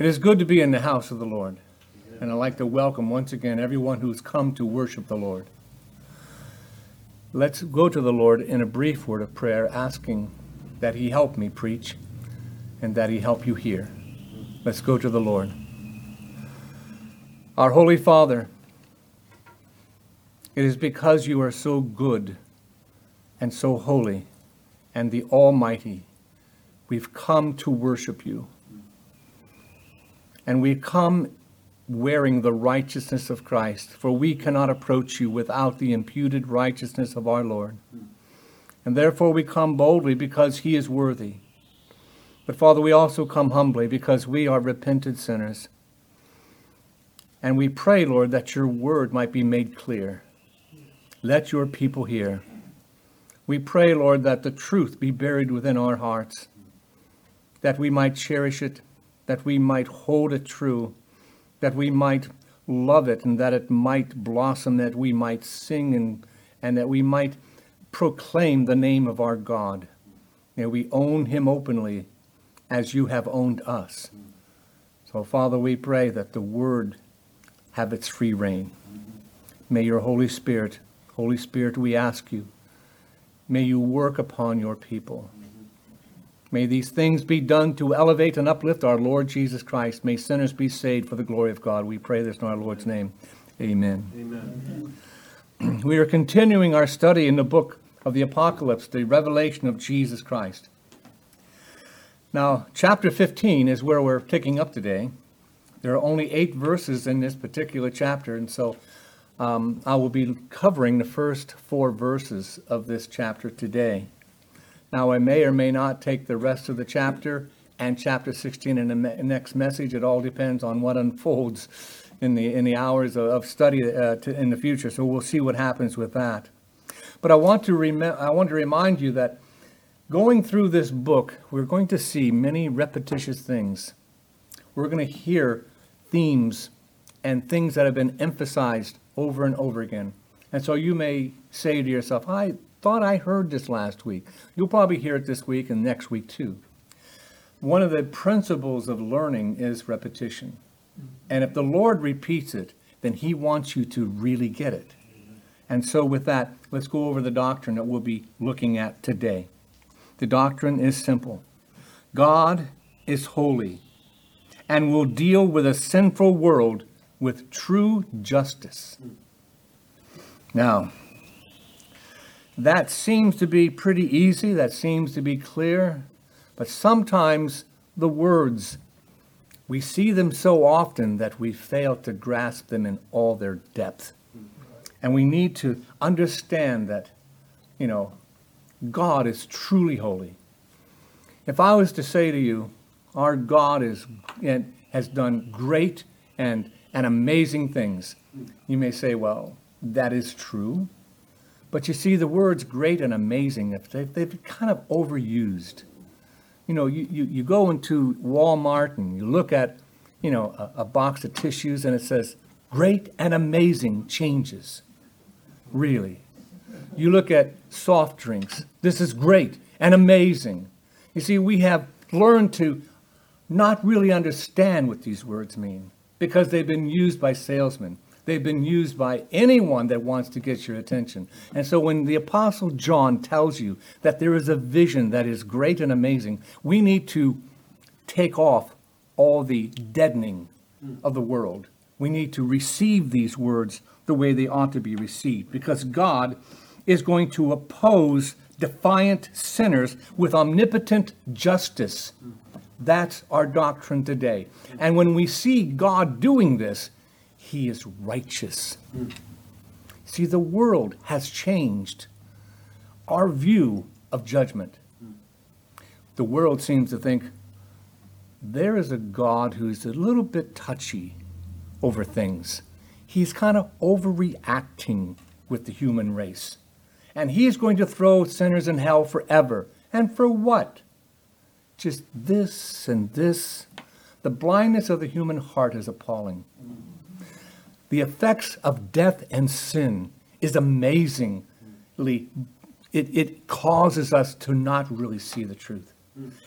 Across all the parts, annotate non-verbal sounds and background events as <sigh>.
It is good to be in the house of the Lord. And I'd like to welcome once again everyone who's come to worship the Lord. Let's go to the Lord in a brief word of prayer, asking that He help me preach and that He help you hear. Let's go to the Lord. Our Holy Father, it is because you are so good and so holy and the Almighty, we've come to worship you. And we come wearing the righteousness of Christ, for we cannot approach you without the imputed righteousness of our Lord. And therefore we come boldly because he is worthy. But Father, we also come humbly because we are repentant sinners. And we pray, Lord, that your word might be made clear. Let your people hear. We pray, Lord, that the truth be buried within our hearts, that we might cherish it, that we might hold it true, that we might love it, and that it might blossom, that we might sing, and, and that we might proclaim the name of our God. May we own him openly as you have owned us. So, Father, we pray that the word have its free rein. May your Holy Spirit, Holy Spirit, we ask you, may you work upon your people. May these things be done to elevate and uplift our Lord Jesus Christ. May sinners be saved for the glory of God. We pray this in our Lord's name. Amen. Amen. We are continuing our study in the book of the Apocalypse, the revelation of Jesus Christ. Now, chapter 15 is where we're picking up today. There are only eight verses in this particular chapter, and so um, I will be covering the first four verses of this chapter today. Now, I may or may not take the rest of the chapter and chapter 16 in the me- next message. It all depends on what unfolds in the in the hours of, of study uh, to, in the future. So we'll see what happens with that. But I want to rem- I want to remind you that going through this book, we're going to see many repetitious things. We're going to hear themes and things that have been emphasized over and over again. And so you may say to yourself, I thought I heard this last week. You'll probably hear it this week and next week too. One of the principles of learning is repetition. And if the Lord repeats it, then He wants you to really get it. And so, with that, let's go over the doctrine that we'll be looking at today. The doctrine is simple God is holy and will deal with a sinful world with true justice. Now, that seems to be pretty easy, that seems to be clear, but sometimes the words, we see them so often that we fail to grasp them in all their depth. And we need to understand that, you know, God is truly holy. If I was to say to you, our God is and has done great and, and amazing things, you may say, well, that is true. But you see, the words great and amazing, they've, they've kind of overused. You know, you, you, you go into Walmart and you look at, you know, a, a box of tissues and it says, great and amazing changes. Really. You look at soft drinks. This is great and amazing. You see, we have learned to not really understand what these words mean because they've been used by salesmen. They've been used by anyone that wants to get your attention. And so when the Apostle John tells you that there is a vision that is great and amazing, we need to take off all the deadening of the world. We need to receive these words the way they ought to be received because God is going to oppose defiant sinners with omnipotent justice. That's our doctrine today. And when we see God doing this, he is righteous. See, the world has changed our view of judgment. The world seems to think there is a God who's a little bit touchy over things. He's kind of overreacting with the human race. And he's going to throw sinners in hell forever. And for what? Just this and this. The blindness of the human heart is appalling the effects of death and sin is amazingly, it, it causes us to not really see the truth.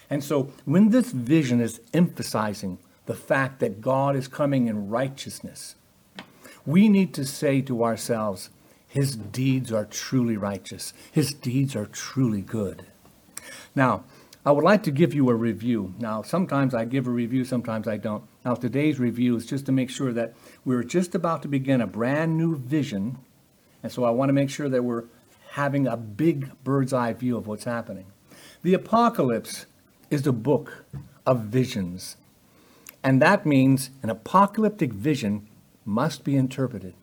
And so when this vision is emphasizing the fact that God is coming in righteousness, we need to say to ourselves, His deeds are truly righteous, His deeds are truly good. Now, I would like to give you a review. Now, sometimes I give a review, sometimes I don't. Now, today's review is just to make sure that we're just about to begin a brand new vision. And so I want to make sure that we're having a big bird's eye view of what's happening. The apocalypse is the book of visions. And that means an apocalyptic vision must be interpreted.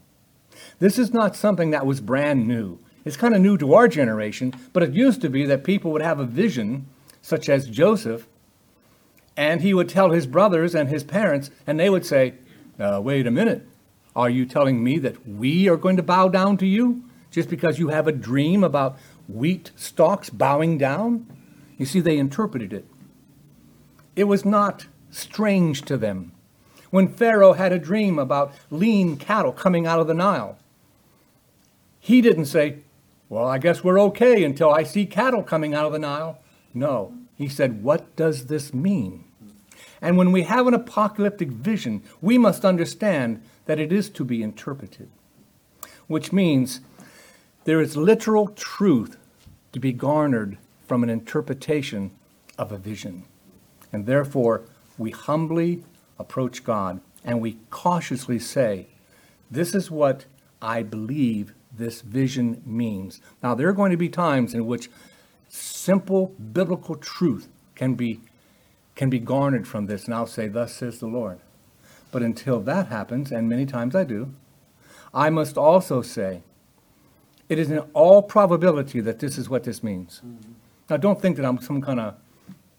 This is not something that was brand new. It's kind of new to our generation, but it used to be that people would have a vision, such as Joseph, and he would tell his brothers and his parents, and they would say, uh, Wait a minute. Are you telling me that we are going to bow down to you just because you have a dream about wheat stalks bowing down? You see, they interpreted it. It was not strange to them. When Pharaoh had a dream about lean cattle coming out of the Nile, he didn't say, Well, I guess we're okay until I see cattle coming out of the Nile. No, he said, What does this mean? And when we have an apocalyptic vision, we must understand that it is to be interpreted, which means there is literal truth to be garnered from an interpretation of a vision. And therefore, we humbly approach God and we cautiously say, This is what I believe this vision means. Now, there are going to be times in which simple biblical truth can be, can be garnered from this, and I'll say, Thus says the Lord. But until that happens, and many times I do, I must also say, it is in all probability that this is what this means. Mm-hmm. Now, don't think that I'm some kind of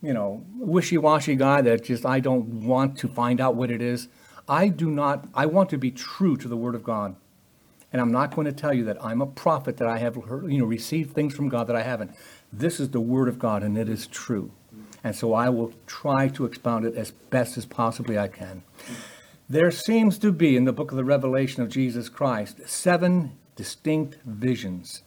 you know, wishy-washy guy that just I don't want to find out what it is. I do not. I want to be true to the Word of God, and I'm not going to tell you that I'm a prophet that I have heard, you know received things from God that I haven't. This is the Word of God, and it is true, and so I will try to expound it as best as possibly I can. There seems to be in the book of the Revelation of Jesus Christ seven distinct visions,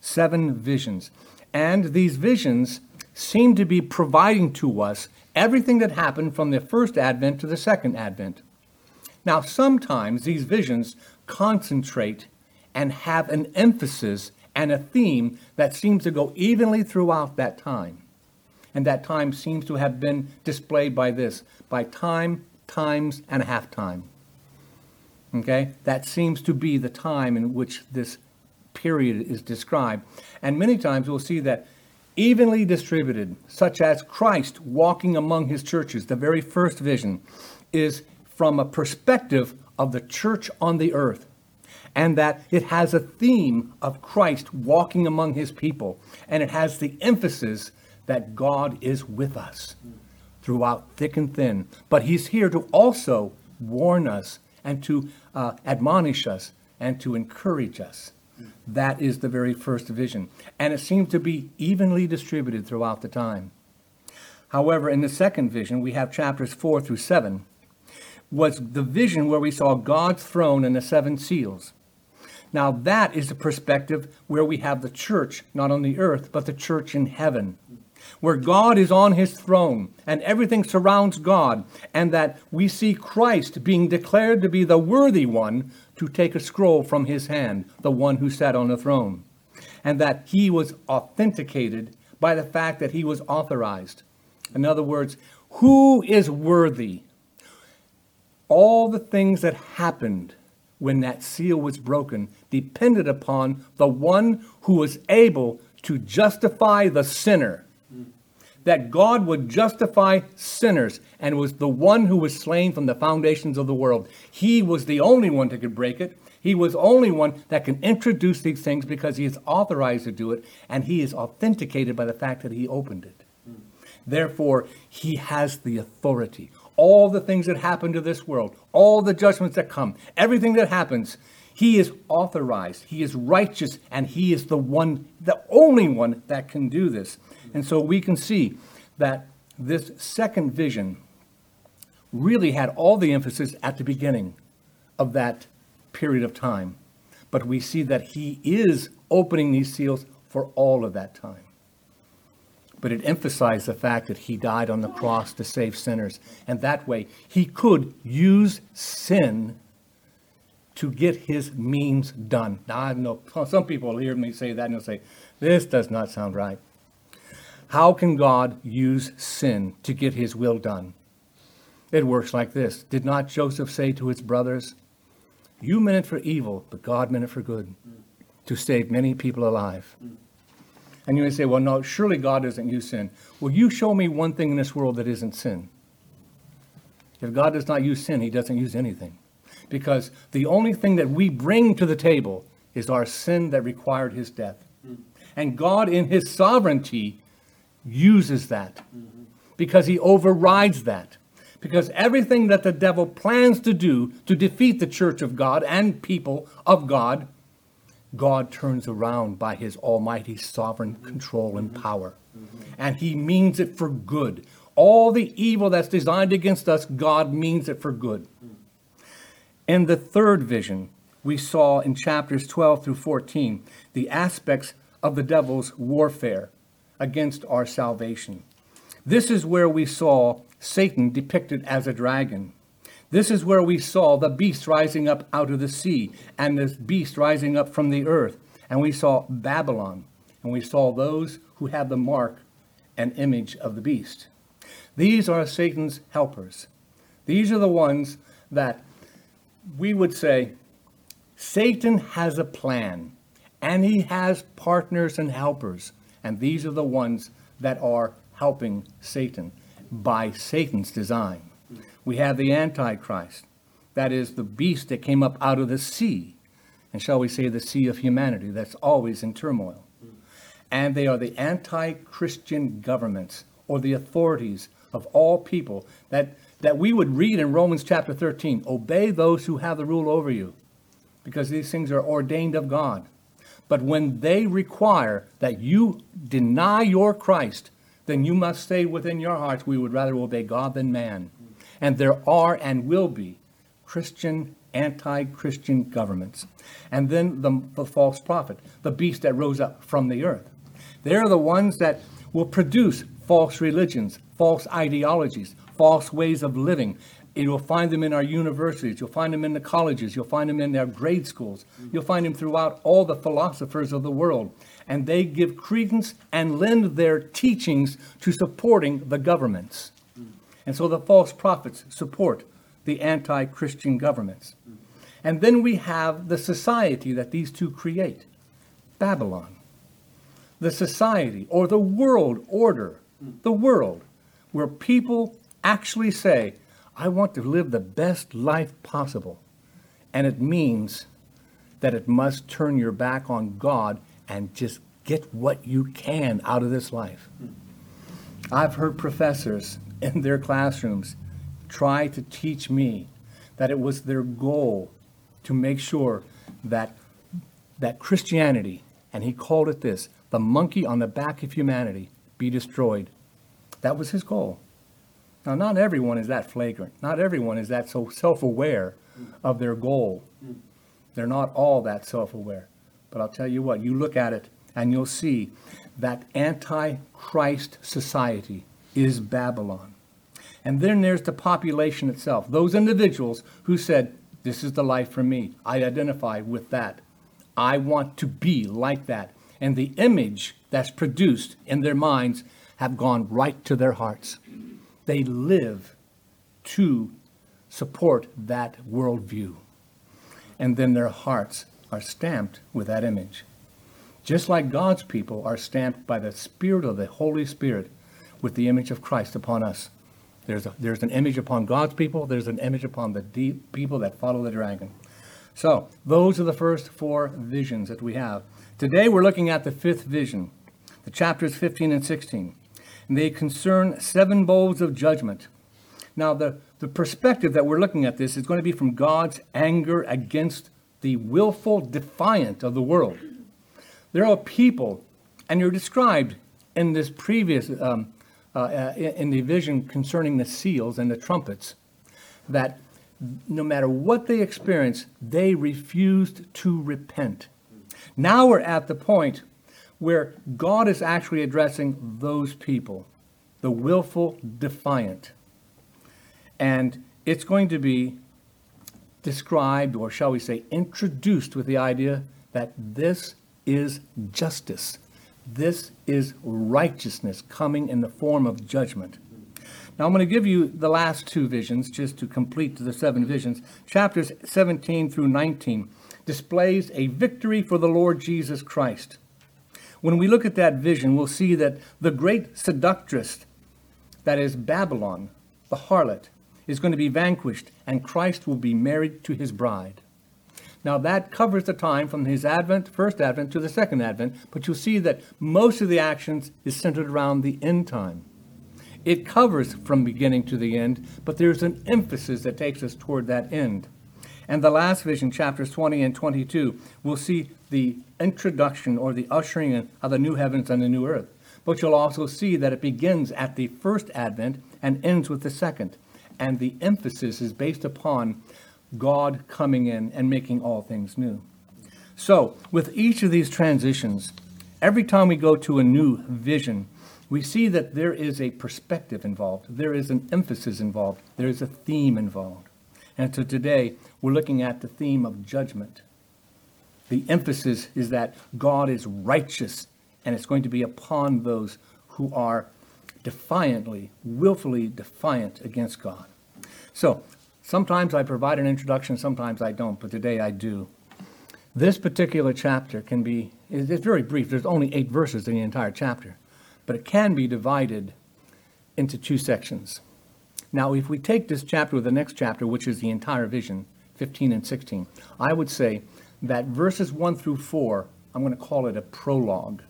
seven visions, and these visions seem to be providing to us everything that happened from the first advent to the second advent. Now, sometimes these visions concentrate and have an emphasis and a theme that seems to go evenly throughout that time. And that time seems to have been displayed by this by time, times, and a half time. Okay? That seems to be the time in which this period is described. And many times we'll see that evenly distributed, such as Christ walking among his churches. The very first vision is from a perspective of the church on the earth, and that it has a theme of Christ walking among his people, and it has the emphasis that God is with us throughout thick and thin. But he's here to also warn us and to uh, admonish us and to encourage us. That is the very first vision. And it seems to be evenly distributed throughout the time. However, in the second vision, we have chapters 4 through 7, was the vision where we saw God's throne and the seven seals. Now, that is the perspective where we have the church, not on the earth, but the church in heaven, where God is on his throne and everything surrounds God, and that we see Christ being declared to be the worthy one to take a scroll from his hand, the one who sat on the throne, and that he was authenticated by the fact that he was authorized. In other words, who is worthy? All the things that happened when that seal was broken depended upon the one who was able to justify the sinner that God would justify sinners and was the one who was slain from the foundations of the world. He was the only one that could break it. He was only one that can introduce these things because he is authorized to do it and he is authenticated by the fact that he opened it. Therefore, he has the authority. All the things that happen to this world, all the judgments that come, everything that happens, he is authorized. He is righteous and he is the one, the only one that can do this. And so we can see that this second vision really had all the emphasis at the beginning of that period of time. But we see that he is opening these seals for all of that time. But it emphasized the fact that he died on the cross to save sinners. And that way, he could use sin to get his means done. Now, I know <laughs> some people will hear me say that and they'll say, This does not sound right. How can God use sin to get his will done? It works like this Did not Joseph say to his brothers, You meant it for evil, but God meant it for good, to save many people alive? And you may say, well, no, surely God doesn't use sin. Well, you show me one thing in this world that isn't sin. If God does not use sin, he doesn't use anything. Because the only thing that we bring to the table is our sin that required his death. And God, in his sovereignty, uses that because he overrides that. Because everything that the devil plans to do to defeat the church of God and people of God God turns around by his almighty sovereign control and power. And he means it for good. All the evil that's designed against us, God means it for good. In the third vision, we saw in chapters 12 through 14 the aspects of the devil's warfare against our salvation. This is where we saw Satan depicted as a dragon. This is where we saw the beast rising up out of the sea and this beast rising up from the earth. And we saw Babylon. And we saw those who had the mark and image of the beast. These are Satan's helpers. These are the ones that we would say Satan has a plan and he has partners and helpers. And these are the ones that are helping Satan by Satan's design we have the Antichrist. That is the beast that came up out of the sea. And shall we say the sea of humanity that's always in turmoil. And they are the anti Christian governments or the authorities of all people that, that we would read in Romans chapter 13 obey those who have the rule over you, because these things are ordained of God. But when they require that you deny your Christ, then you must say within your hearts, we would rather obey God than man. And there are and will be Christian, anti Christian governments. And then the, the false prophet, the beast that rose up from the earth. They're the ones that will produce false religions, false ideologies, false ways of living. You'll find them in our universities. You'll find them in the colleges. You'll find them in our grade schools. You'll find them throughout all the philosophers of the world. And they give credence and lend their teachings to supporting the governments. And so the false prophets support the anti Christian governments. And then we have the society that these two create Babylon. The society or the world order, the world, where people actually say, I want to live the best life possible. And it means that it must turn your back on God and just get what you can out of this life. I've heard professors in their classrooms try to teach me that it was their goal to make sure that that Christianity, and he called it this, the monkey on the back of humanity, be destroyed. That was his goal. Now, not everyone is that flagrant. Not everyone is that so self aware of their goal. They're not all that self aware. But I'll tell you what, you look at it and you'll see that anti Christ society is Babylon. And then there's the population itself, those individuals who said, This is the life for me. I identify with that. I want to be like that. And the image that's produced in their minds have gone right to their hearts. They live to support that worldview. And then their hearts are stamped with that image. Just like God's people are stamped by the Spirit of the Holy Spirit with the image of Christ upon us. There's, a, there's an image upon God's people, there's an image upon the deep people that follow the dragon. So, those are the first four visions that we have. Today we're looking at the fifth vision, the chapters 15 and 16. And they concern seven bowls of judgment. Now, the, the perspective that we're looking at this is going to be from God's anger against the willful defiant of the world. There are people, and you're described in this previous um, uh, in the vision concerning the seals and the trumpets, that no matter what they experienced, they refused to repent. Now we're at the point where God is actually addressing those people, the willful defiant. And it's going to be described, or shall we say, introduced with the idea that this is justice. This is righteousness coming in the form of judgment. Now, I'm going to give you the last two visions just to complete the seven visions. Chapters 17 through 19 displays a victory for the Lord Jesus Christ. When we look at that vision, we'll see that the great seductress, that is Babylon, the harlot, is going to be vanquished, and Christ will be married to his bride. Now, that covers the time from his advent, first advent, to the second advent, but you'll see that most of the actions is centered around the end time. It covers from beginning to the end, but there's an emphasis that takes us toward that end. And the last vision, chapters 20 and 22, we'll see the introduction or the ushering in of the new heavens and the new earth. But you'll also see that it begins at the first advent and ends with the second. And the emphasis is based upon God coming in and making all things new. So, with each of these transitions, every time we go to a new vision, we see that there is a perspective involved, there is an emphasis involved, there is a theme involved. And so today, we're looking at the theme of judgment. The emphasis is that God is righteous, and it's going to be upon those who are defiantly, willfully defiant against God. So, sometimes I provide an introduction, sometimes I don't, but today I do. This particular chapter can be, it's very brief, there's only eight verses in the entire chapter but it can be divided into two sections. Now, if we take this chapter with the next chapter, which is the entire vision, 15 and 16, I would say that verses 1 through 4, I'm going to call it a prologue.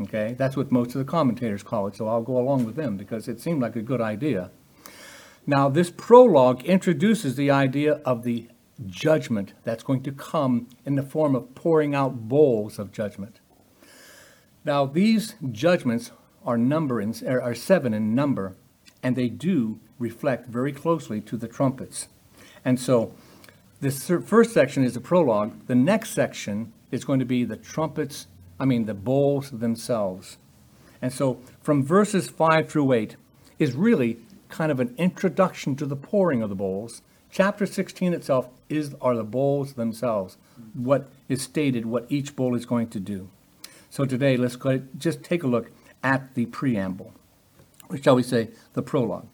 Okay? That's what most of the commentators call it, so I'll go along with them because it seemed like a good idea. Now, this prologue introduces the idea of the judgment that's going to come in the form of pouring out bowls of judgment. Now, these judgments are number in, er, are seven in number, and they do reflect very closely to the trumpets. And so, this first section is the prologue. The next section is going to be the trumpets, I mean, the bowls themselves. And so, from verses 5 through 8 is really kind of an introduction to the pouring of the bowls. Chapter 16 itself is are the bowls themselves, what is stated, what each bowl is going to do. So today, let's go, just take a look at the preamble, or shall we say, the prologue.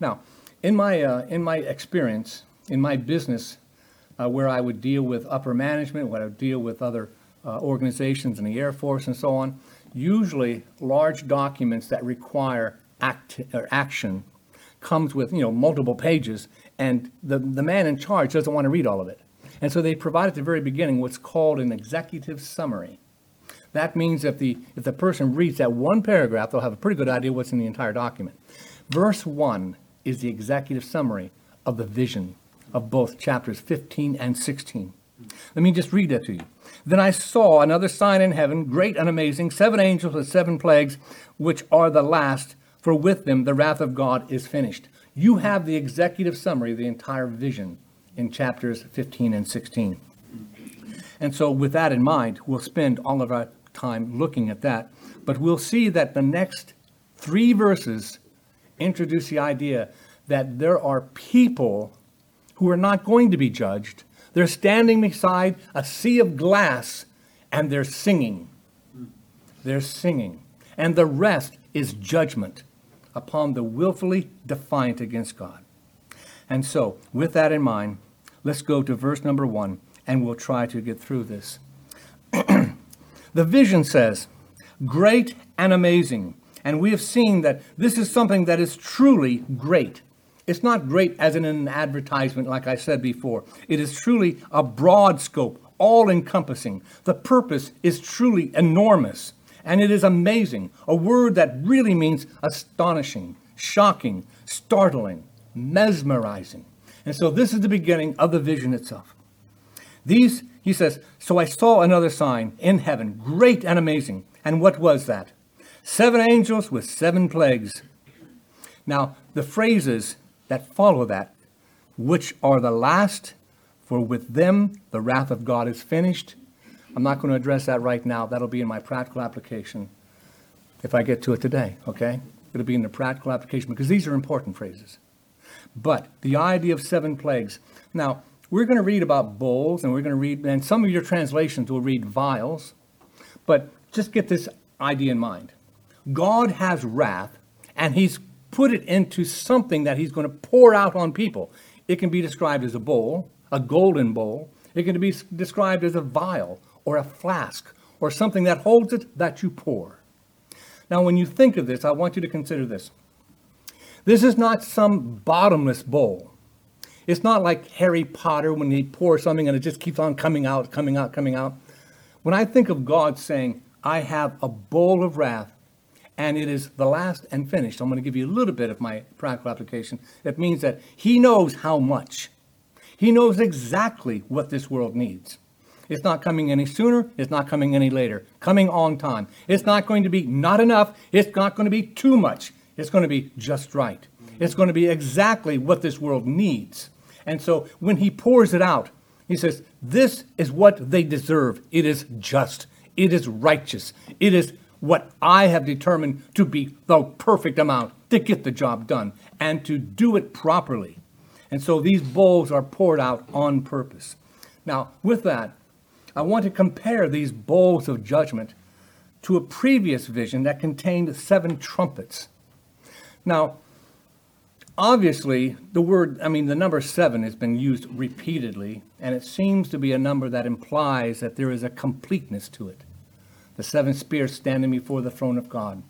Now, in my, uh, in my experience, in my business, uh, where I would deal with upper management, where I would deal with other uh, organizations in the Air Force and so on, usually large documents that require act or action comes with you know multiple pages, and the, the man in charge doesn't want to read all of it. And so they provide at the very beginning what's called an executive summary. That means if the, if the person reads that one paragraph, they'll have a pretty good idea what's in the entire document. Verse 1 is the executive summary of the vision of both chapters 15 and 16. Let me just read that to you. Then I saw another sign in heaven, great and amazing, seven angels with seven plagues, which are the last, for with them the wrath of God is finished. You have the executive summary of the entire vision in chapters 15 and 16. And so, with that in mind, we'll spend all of our time looking at that. But we'll see that the next three verses introduce the idea that there are people who are not going to be judged. They're standing beside a sea of glass and they're singing. They're singing. And the rest is judgment upon the willfully defiant against God. And so, with that in mind, let's go to verse number one and we'll try to get through this. <clears throat> The vision says, great and amazing. And we have seen that this is something that is truly great. It's not great as in an advertisement, like I said before. It is truly a broad scope, all encompassing. The purpose is truly enormous. And it is amazing, a word that really means astonishing, shocking, startling, mesmerizing. And so this is the beginning of the vision itself. These he says, So I saw another sign in heaven, great and amazing. And what was that? Seven angels with seven plagues. Now, the phrases that follow that, which are the last, for with them the wrath of God is finished, I'm not going to address that right now. That'll be in my practical application if I get to it today, okay? It'll be in the practical application because these are important phrases. But the idea of seven plagues. Now, we're going to read about bowls and we're going to read, and some of your translations will read vials, but just get this idea in mind. God has wrath and he's put it into something that he's going to pour out on people. It can be described as a bowl, a golden bowl. It can be described as a vial or a flask or something that holds it that you pour. Now, when you think of this, I want you to consider this. This is not some bottomless bowl. It's not like Harry Potter when he pours something and it just keeps on coming out, coming out, coming out. When I think of God saying, I have a bowl of wrath and it is the last and finished, I'm going to give you a little bit of my practical application. It means that He knows how much. He knows exactly what this world needs. It's not coming any sooner. It's not coming any later. Coming on time. It's not going to be not enough. It's not going to be too much. It's going to be just right. It's going to be exactly what this world needs. And so when he pours it out, he says, This is what they deserve. It is just. It is righteous. It is what I have determined to be the perfect amount to get the job done and to do it properly. And so these bowls are poured out on purpose. Now, with that, I want to compare these bowls of judgment to a previous vision that contained seven trumpets. Now, obviously, the word, I mean, the number seven has been used repeatedly, and it seems to be a number that implies that there is a completeness to it. The seven spirits standing before the throne of God,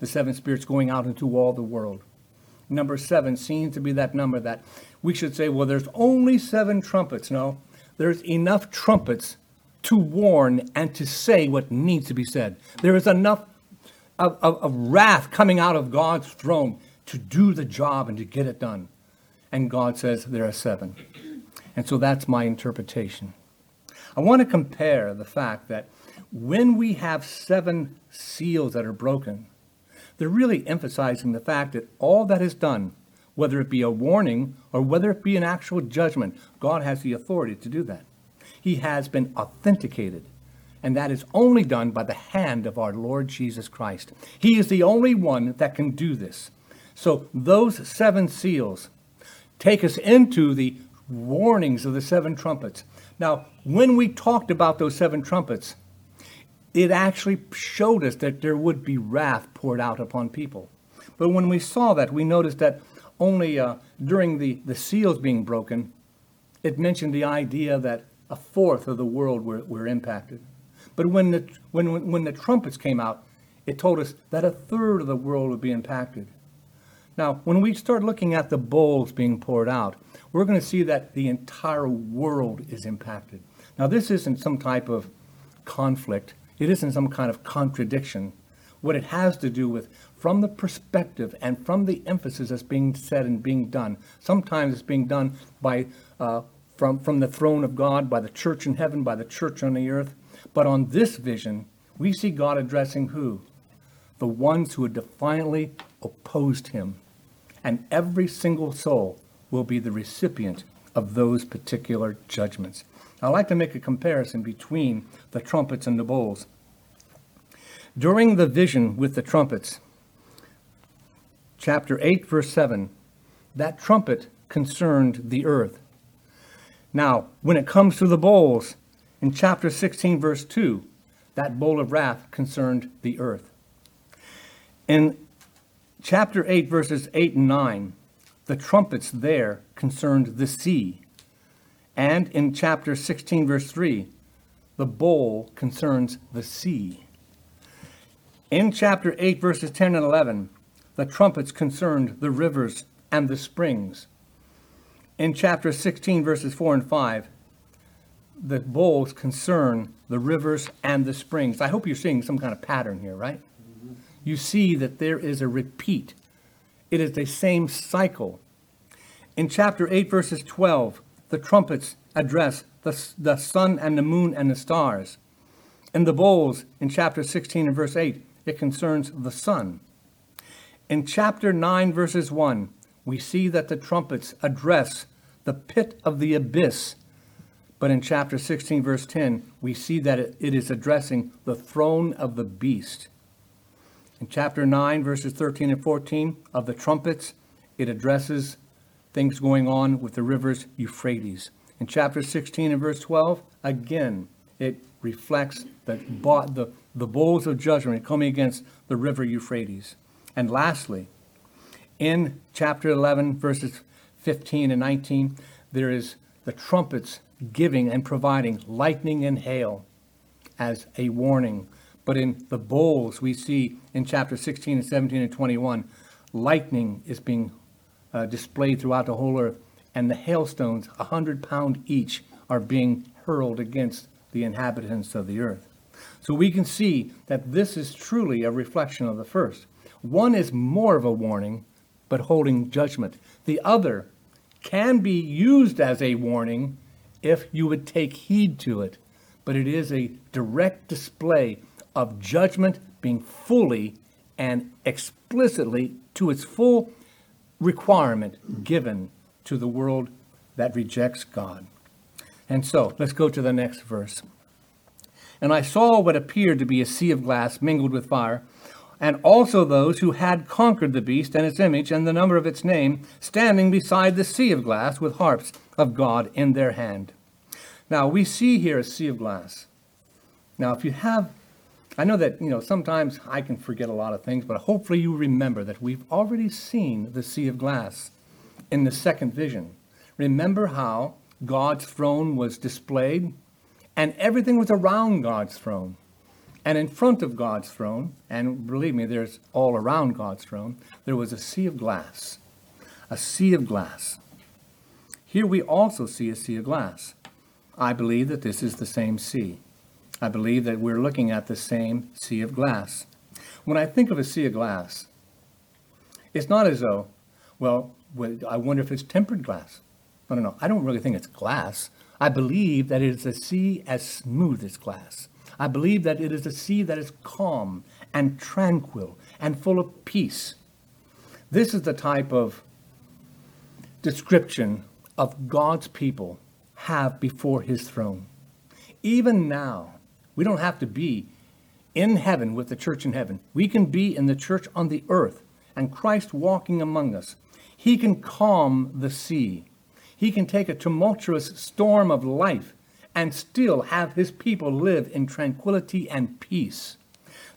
the seven spirits going out into all the world. Number seven seems to be that number that we should say, well, there's only seven trumpets. No, there's enough trumpets to warn and to say what needs to be said. There is enough of, of, of, wrath coming out of God's throne to do the job and to get it done. And God says there are seven. And so that's my interpretation. I want to compare the fact that when we have seven seals that are broken, they're really emphasizing the fact that all that is done, whether it be a warning or whether it be an actual judgment, God has the authority to do that he has been authenticated. And that is only done by the hand of our Lord Jesus Christ. He is the only one that can do this. So those seven seals take us into the warnings of the seven trumpets. Now, when we talked about those seven trumpets, it actually showed us that there would be wrath poured out upon people. But when we saw that, we noticed that only uh, during the, the seals being broken, it mentioned the idea that a fourth of the world were, were impacted. But when the, when, when the trumpets came out, it told us that a third of the world would be impacted. Now, when we start looking at the bowls being poured out, we're going to see that the entire world is impacted. Now, this isn't some type of conflict, it isn't some kind of contradiction. What it has to do with, from the perspective and from the emphasis that's being said and being done, sometimes it's being done by uh, from, from the throne of God, by the church in heaven, by the church on the earth. But on this vision, we see God addressing who? The ones who had defiantly opposed him. And every single soul will be the recipient of those particular judgments. I'd like to make a comparison between the trumpets and the bowls. During the vision with the trumpets, chapter 8, verse 7, that trumpet concerned the earth. Now, when it comes to the bowls, in chapter 16, verse 2, that bowl of wrath concerned the earth. In chapter 8, verses 8 and 9, the trumpets there concerned the sea. And in chapter 16, verse 3, the bowl concerns the sea. In chapter 8, verses 10 and 11, the trumpets concerned the rivers and the springs in chapter 16, verses 4 and 5, the bowls concern the rivers and the springs. I hope you're seeing some kind of pattern here, right? Mm-hmm. You see that there is a repeat, it is the same cycle. In chapter 8, verses 12, the trumpets address the, the sun and the moon and the stars. In the bowls, in chapter 16 and verse 8, it concerns the sun. In chapter 9, verses 1, we see that the trumpets address the pit of the abyss But in chapter 16, verse 10, we see that it, is addressing the throne of the beast. In chapter 9, verses 13 and 14 of the trumpets, it addresses things going on with the rivers Euphrates. In chapter 16 and verse 12, again, it reflects the, the, the bowls of judgment coming against the river Euphrates. And lastly, in chapter 11, verses 15 and 19, there is the trumpets giving and providing lightning and hail as a warning. But in the bowls, we see in chapter 16 and 17 and 21, lightning is being uh, displayed throughout the whole earth, and the hailstones, a hundred pound each, are being hurled against the inhabitants of the earth. So we can see that this is truly a reflection of the first. One is more of a warning, but holding judgment. The other can be used as a warning if you would take heed to it, but it is a direct display of judgment being fully and explicitly to its full requirement given to the world that rejects God. And so, let's go to the next verse. And I saw what appeared to be a sea of glass mingled with fire, and also those who had conquered the beast and its image and the number of its name, standing beside the sea of glass with harps of God in their hand. Now, we see here a sea of glass. Now, if you have, I know that, you know, sometimes I can forget a lot of things, but hopefully you remember that we've already seen the sea of glass in the second vision. Remember how God's throne was displayed and everything was around God's throne. And in front of God's throne, and believe me, there's all around God's throne, there was a sea of glass. A sea of glass. Here we also see a sea of glass. I believe that this is the same sea. I believe that we're looking at the same sea of glass. When I think of a sea of glass, it's not as though, well, I wonder if it's tempered glass. I don't know. I don't really think it's glass. I believe that it is a sea as smooth as glass. I believe that it is a sea that is calm and tranquil and full of peace. This is the type of description of God's people have before his throne. Even now, we don't have to be in heaven with the church in heaven. We can be in the church on the earth and Christ walking among us. He can calm the sea. He can take a tumultuous storm of life and still have his people live in tranquility and peace.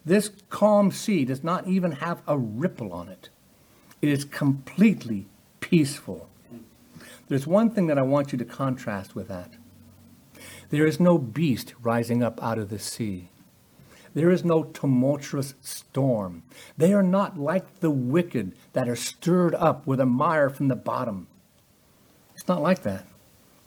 This calm sea does not even have a ripple on it. It is completely peaceful. There's one thing that I want you to contrast with that. There is no beast rising up out of the sea. There is no tumultuous storm. They are not like the wicked that are stirred up with a mire from the bottom. It's not like that.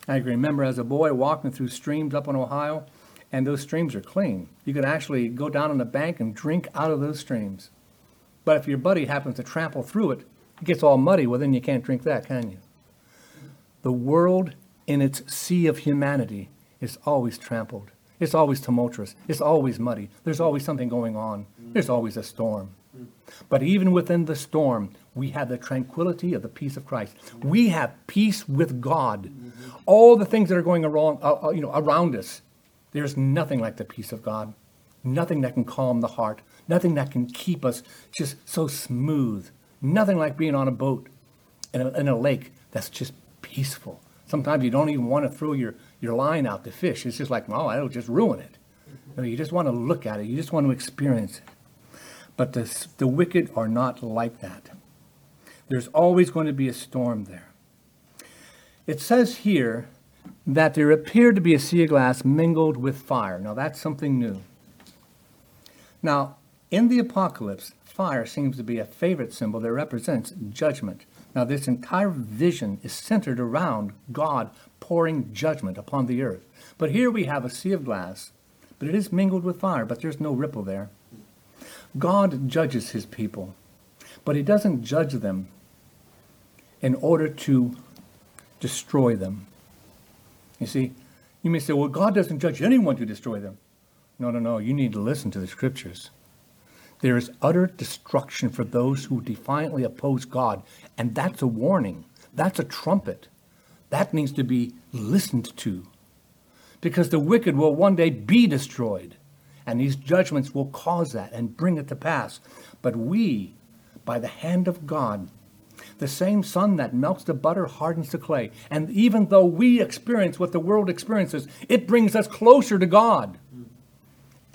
I can remember as a boy walking through streams up in Ohio, and those streams are clean. You could actually go down on the bank and drink out of those streams. But if your buddy happens to trample through it, it gets all muddy, well, then you can't drink that, can you? The world in its sea of humanity is always trampled. It's always tumultuous. It's always muddy. There's always something going on. There's always a storm. But even within the storm, we have the tranquility of the peace of Christ. We have peace with God. All the things that are going around, uh, uh, you know, around us, there's nothing like the peace of God. Nothing that can calm the heart. Nothing that can keep us just so smooth. Nothing like being on a boat in a, in a lake that's just peaceful. Sometimes you don't even want to throw your, your line out to fish. It's just like, oh, that'll just ruin it. You, know, you just want to look at it. You just want to experience it. But the, the wicked are not like that. There's always going to be a storm there. It says here that there appeared to be a sea of glass mingled with fire. Now, that's something new. Now, in the apocalypse, fire seems to be a favorite symbol that represents judgment. Now, this entire vision is centered around God pouring judgment upon the earth. But here we have a sea of glass, but it is mingled with fire, but there's no ripple there. God judges his people, but he doesn't judge them in order to destroy them. You see, you may say, well, God doesn't judge anyone to destroy them. No, no, no. You need to listen to the scriptures. There is utter destruction for those who defiantly oppose God, and that's a warning. That's a trumpet. That needs to be listened to. because the wicked will one day be destroyed. And these judgments will cause that and bring it to pass. But we, by the hand of God, the same sun that melts the butter hardens the clay. And even though we experience what the world experiences, it brings us closer to God.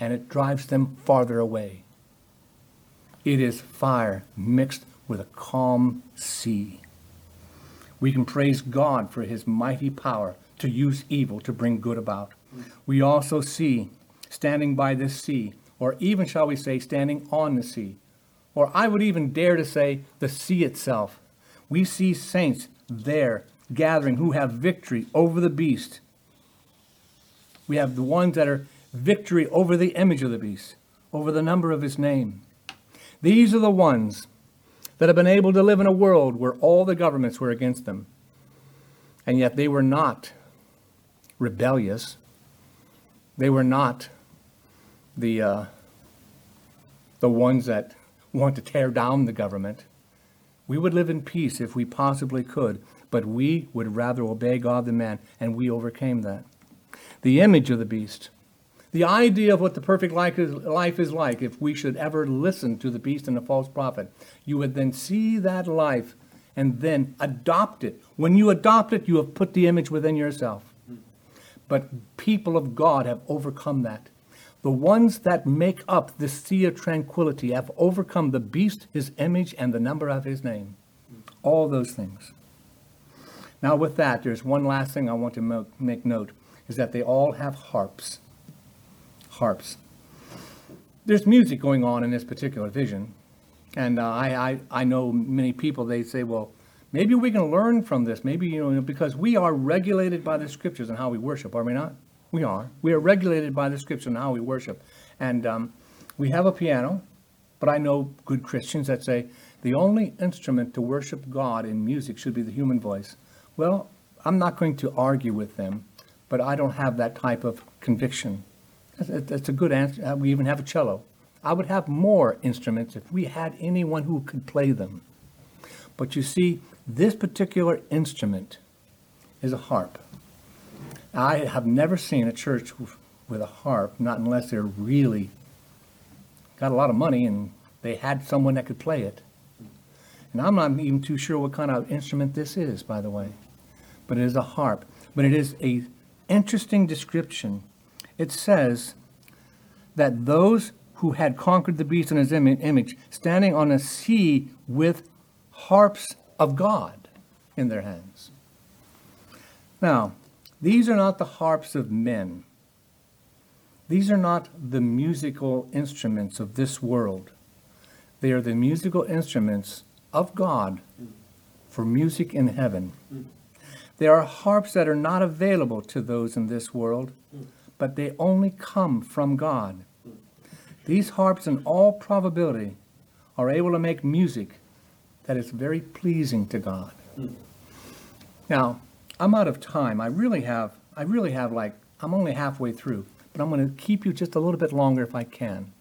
And it drives them farther away. It is fire mixed with a calm sea. We can praise God for his mighty power to use evil to bring good about. We also see standing by this sea, or even, shall we say, standing on the sea, or I would even dare to say, the sea itself. We see saints there gathering who have victory over the beast. We have the ones that are victory over the image of the beast, over the number of his name. These are the ones that have been able to live in a world where all the governments were against them. And yet they were not rebellious. They were not the, uh, the ones that want to tear down the government. We would live in peace if we possibly could, but we would rather obey God than man, and we overcame that. The image of the beast, the idea of what the perfect life is, life is like if we should ever listen to the beast and the false prophet, you would then see that life and then adopt it. When you adopt it, you have put the image within yourself. But people of God have overcome that. The ones that make up the sea of tranquility have overcome the beast, his image, and the number of his name. All those things. Now, with that, there's one last thing I want to make note is that they all have harps. Harps. There's music going on in this particular vision. And uh, I, I, I know many people, they say, well, Maybe we can learn from this. Maybe, you know, because we are regulated by the scriptures and how we worship, are we not? We are. We are regulated by the scripture and how we worship. And um, we have a piano, but I know good Christians that say the only instrument to worship God in music should be the human voice. Well, I'm not going to argue with them, but I don't have that type of conviction. That's a good answer. Uh, we even have a cello. I would have more instruments if we had anyone who could play them. But you see, this particular instrument is a harp. I have never seen a church with a harp, not unless they're really got a lot of money and they had someone that could play it. And I'm not even too sure what kind of instrument this is, by the way. But it is a harp. But it is a interesting description. It says that those who had conquered the beast in his image, standing on a sea with harps of God in their hands. Now, these are not the harps of men. These are not the musical instruments of this world. They are the musical instruments of God for music in heaven. They are harps that are not available to those in this world, but they only come from God. These harps, in all probability, are able to make music that is very pleasing to God. Now, I'm out of time. I really have, I really have like, I'm only halfway through, but I'm going to keep you just a little bit longer if I can.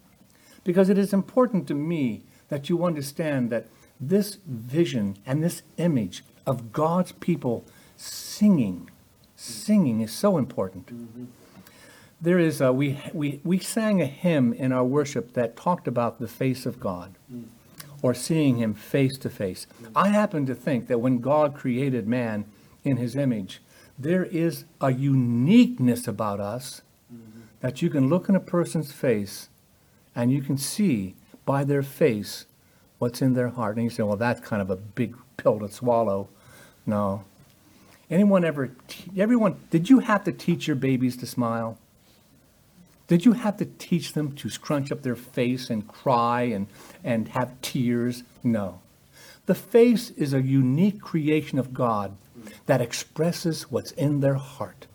Because it is important to me that you understand that this vision and this image of God's people singing, singing is so important. Mm-hmm. There is, a, we, we, we sang a hymn in our worship that talked about the face of God. Mm or seeing him face to face. I happen to think that when God created man in his image, there is a uniqueness about us mm-hmm. that you can look in a person's face and you can see by their face what's in their heart. And you say, well, that's kind of a big pill to swallow. No. Anyone ever, everyone, did you have to teach your babies to smile? Did you have to teach them to scrunch up their face and cry and, and have tears? No. The face is a unique creation of God that expresses what's in their heart.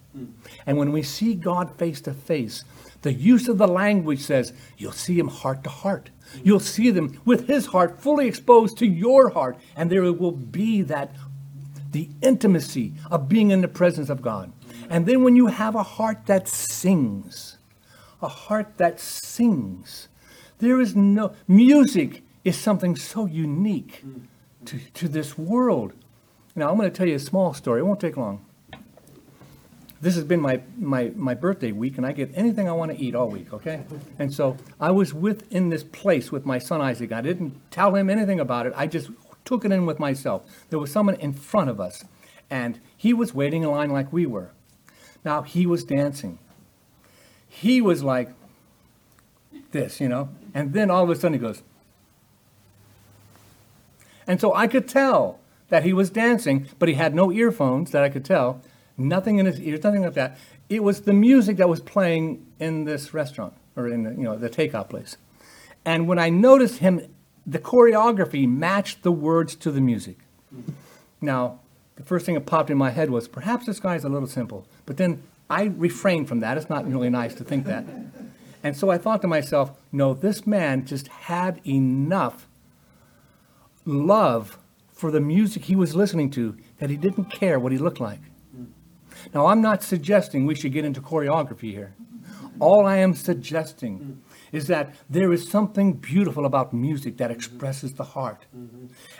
And when we see God face to face, the use of the language says you'll see him heart to heart. You'll see them with his heart fully exposed to your heart, and there will be that the intimacy of being in the presence of God. And then when you have a heart that sings, a heart that sings. There is no, music is something so unique to, to this world. Now, I'm going to tell you a small story. It won't take long. this has been my, my, my birthday week, and I get anything I want to eat all week, okay? And so I was within this place with my son Isaac. I didn't tell him anything about it. I just took it in with myself. There was someone in front of us, and he was waiting in line like we were. Now, he was dancing. He was like this, you know? And then all of a sudden he goes. And so I could tell that he was dancing, but he had no earphones that I could tell nothing in his ears, nothing like that. It was the music that was playing in this restaurant or in the, you know the takeout place. And when I noticed him, the choreography matched the words to the music. Now, the first thing that popped in my head was perhaps this guy's a little simple. But then I refrained from that. It's not really nice to think that. And so I thought to myself, no, this man just had enough love for the music he was listening to that he didn't care what he looked like. Now, I'm not suggesting we should get into choreography here. All I am suggesting is that there is something beautiful about music that expresses the heart.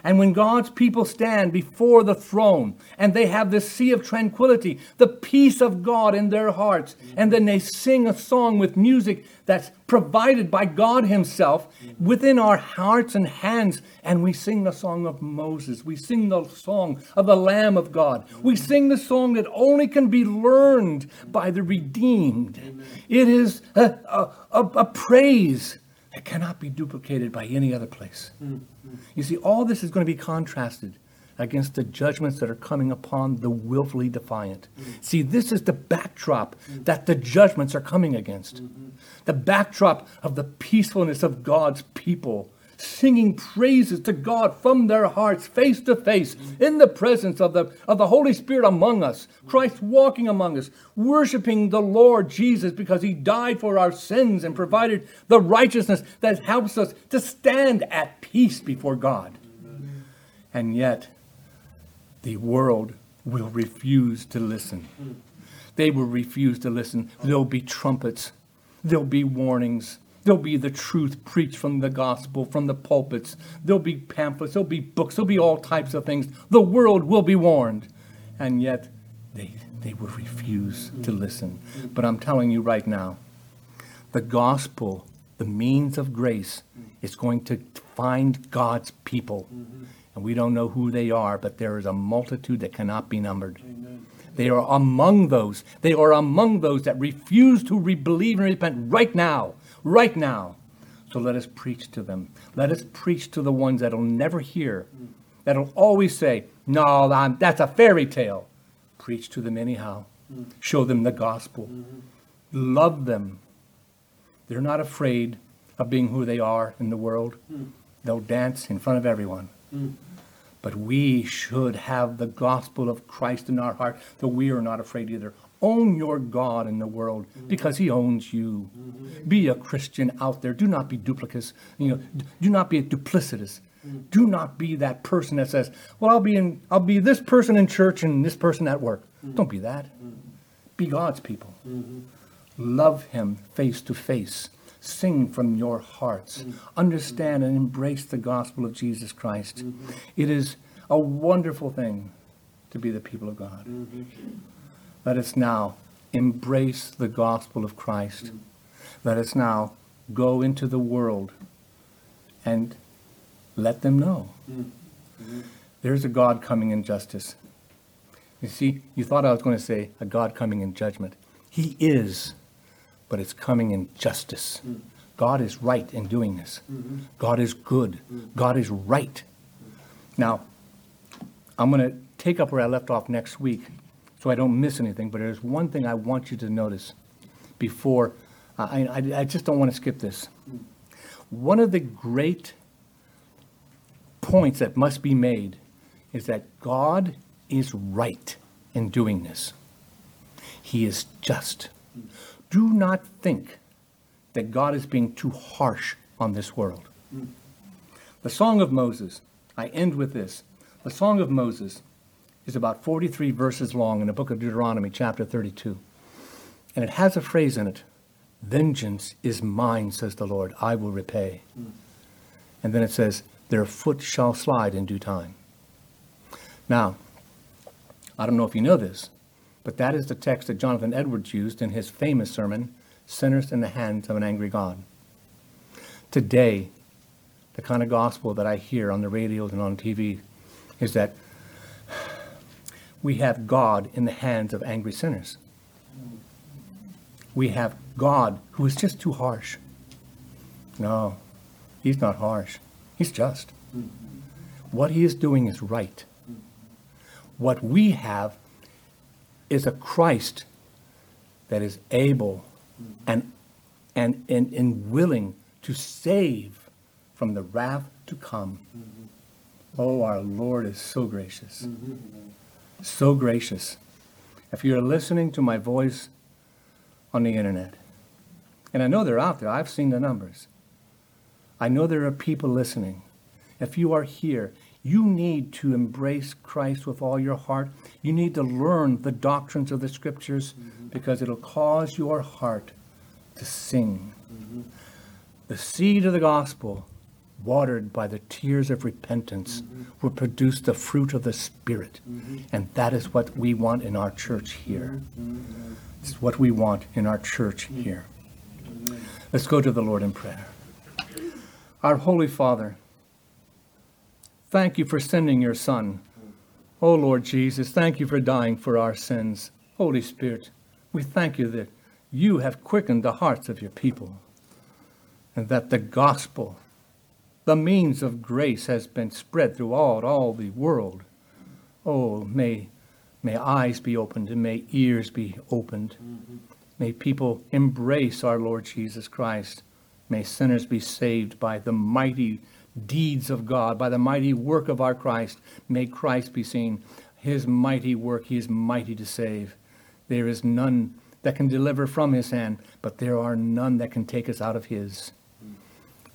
And when God's people stand before the throne and they have this sea of tranquility, the peace of God in their hearts, and then they sing a song with music that's provided by God Himself within our hearts and hands, and we sing the song of Moses. We sing the song of the Lamb of God. We sing the song that only can be learned by the redeemed. It is a, a, a, a praise that cannot be duplicated by any other place. You see, all this is going to be contrasted against the judgments that are coming upon the willfully defiant. Mm-hmm. See, this is the backdrop that the judgments are coming against. Mm-hmm. The backdrop of the peacefulness of God's people singing praises to God from their hearts, face to face, mm-hmm. in the presence of the, of the Holy Spirit among us, Christ walking among us, worshiping the Lord Jesus because he died for our sins and provided the righteousness that helps us to stand at peace before God. And yet, the world will refuse to listen. They will refuse to listen. There'll be trumpets, there'll be warnings. There'll be the truth preached from the gospel, from the pulpits. There'll be pamphlets, there'll be books, there'll be all types of things. The world will be warned. And yet, they, they will refuse to listen. But I'm telling you right now, the gospel, the means of grace, is going to find God's people. And we don't know who they are, but there is a multitude that cannot be numbered. They are among those. They are among those that refuse to re- believe and repent right now right now. So let us preach to them. Let us preach to the ones that'll never hear, that'll always say, No, that's a fairy tale. Preach to them anyhow. Mm. Show them the gospel. Mm-hmm. Love them. They're not afraid of being who they are in the world. Mm. They'll dance in front of everyone. Mm. But we should have the gospel of Christ in our heart, that we are not afraid either. Own your God in the world because He owns you. Be a Christian out there. Do not be duplicitous. You know, do not be a duplicitous. Do not be that person that says, "Well, I'll be in. I'll be this person in church and this person at work." Don't be that. Be God's people. Mm-hmm. Love Him face to face. Sing from your hearts. Mm-hmm. Understand and embrace the gospel of Jesus Christ. Mm-hmm. It is a wonderful thing to be the people of God. Mm-hmm. Let us now embrace the gospel of Christ. Let us now go into the world and let them know. There's a God coming in justice. You see, you thought I was going to say a God coming in judgment. He is, but it's coming in justice. Hmm. God is right in doing this. Mm-hmm. God is good. Hmm. God is right. Now, I'm going to take up where I left off next week so I don't miss anything, but there's one thing I want you to notice before, I, I, I just don't want to skip this. Hmm. One of the great points that must be made is that God is right in doing this. He is just. Do not think that God is being too harsh on this world. The Song of Moses, I end with this. The Song of Moses is about 43 verses long in the book of Deuteronomy, chapter 32. And it has a phrase in it Vengeance is mine, says the Lord, I will repay. And then it says, Their foot shall slide in due time. Now, I don't know if you know this, But that is the text that Jonathan Edwards used in his famous sermon, Sinners in the Hands of an Angry God. Today, the kind of gospel that I hear on the radios and on TV is that we have God in the hands of angry sinners. We have God who is just too harsh. No, he's not harsh. He's just. What he is doing is right. What we have is a Christ that is able and, and, and, and willing to save from the wrath to come. Oh, our Lord is so gracious. So gracious. If you're listening to my voice on the internet, and I know they're out there, I've seen the numbers. I know there are people listening. If you are here, you need to embrace Christ with all your heart. You need to learn the doctrines of the scriptures mm-hmm. because it'll cause your heart to sing. Mm-hmm. The seed of the gospel, watered by the tears of repentance, mm-hmm. will produce the fruit of the Spirit. And that is what we want in our church here. It's what we want in our church here. Let's go to the Lord in prayer. Our Holy Father, thank you for sending your Son. Oh Lord Jesus, thank you for dying for our sins. Holy Spirit, we thank you that you have quickened the hearts of your people and that the gospel, the means of grace, has been spread throughout all the world. Oh, may, may eyes be opened and may ears be opened. May people embrace our Lord Jesus Christ. May sinners be saved by the mighty deeds of God, by the mighty work of our Christ. May Christ be seen. His mighty work, He is mighty to save. There is none that can deliver from His hand, but there are none that can take us out of His.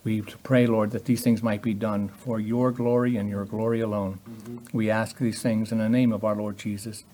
We pray, Lord, that these things might be done for your glory and your glory alone. Mm-hmm. We ask these things in the name of our Lord Jesus. Amen.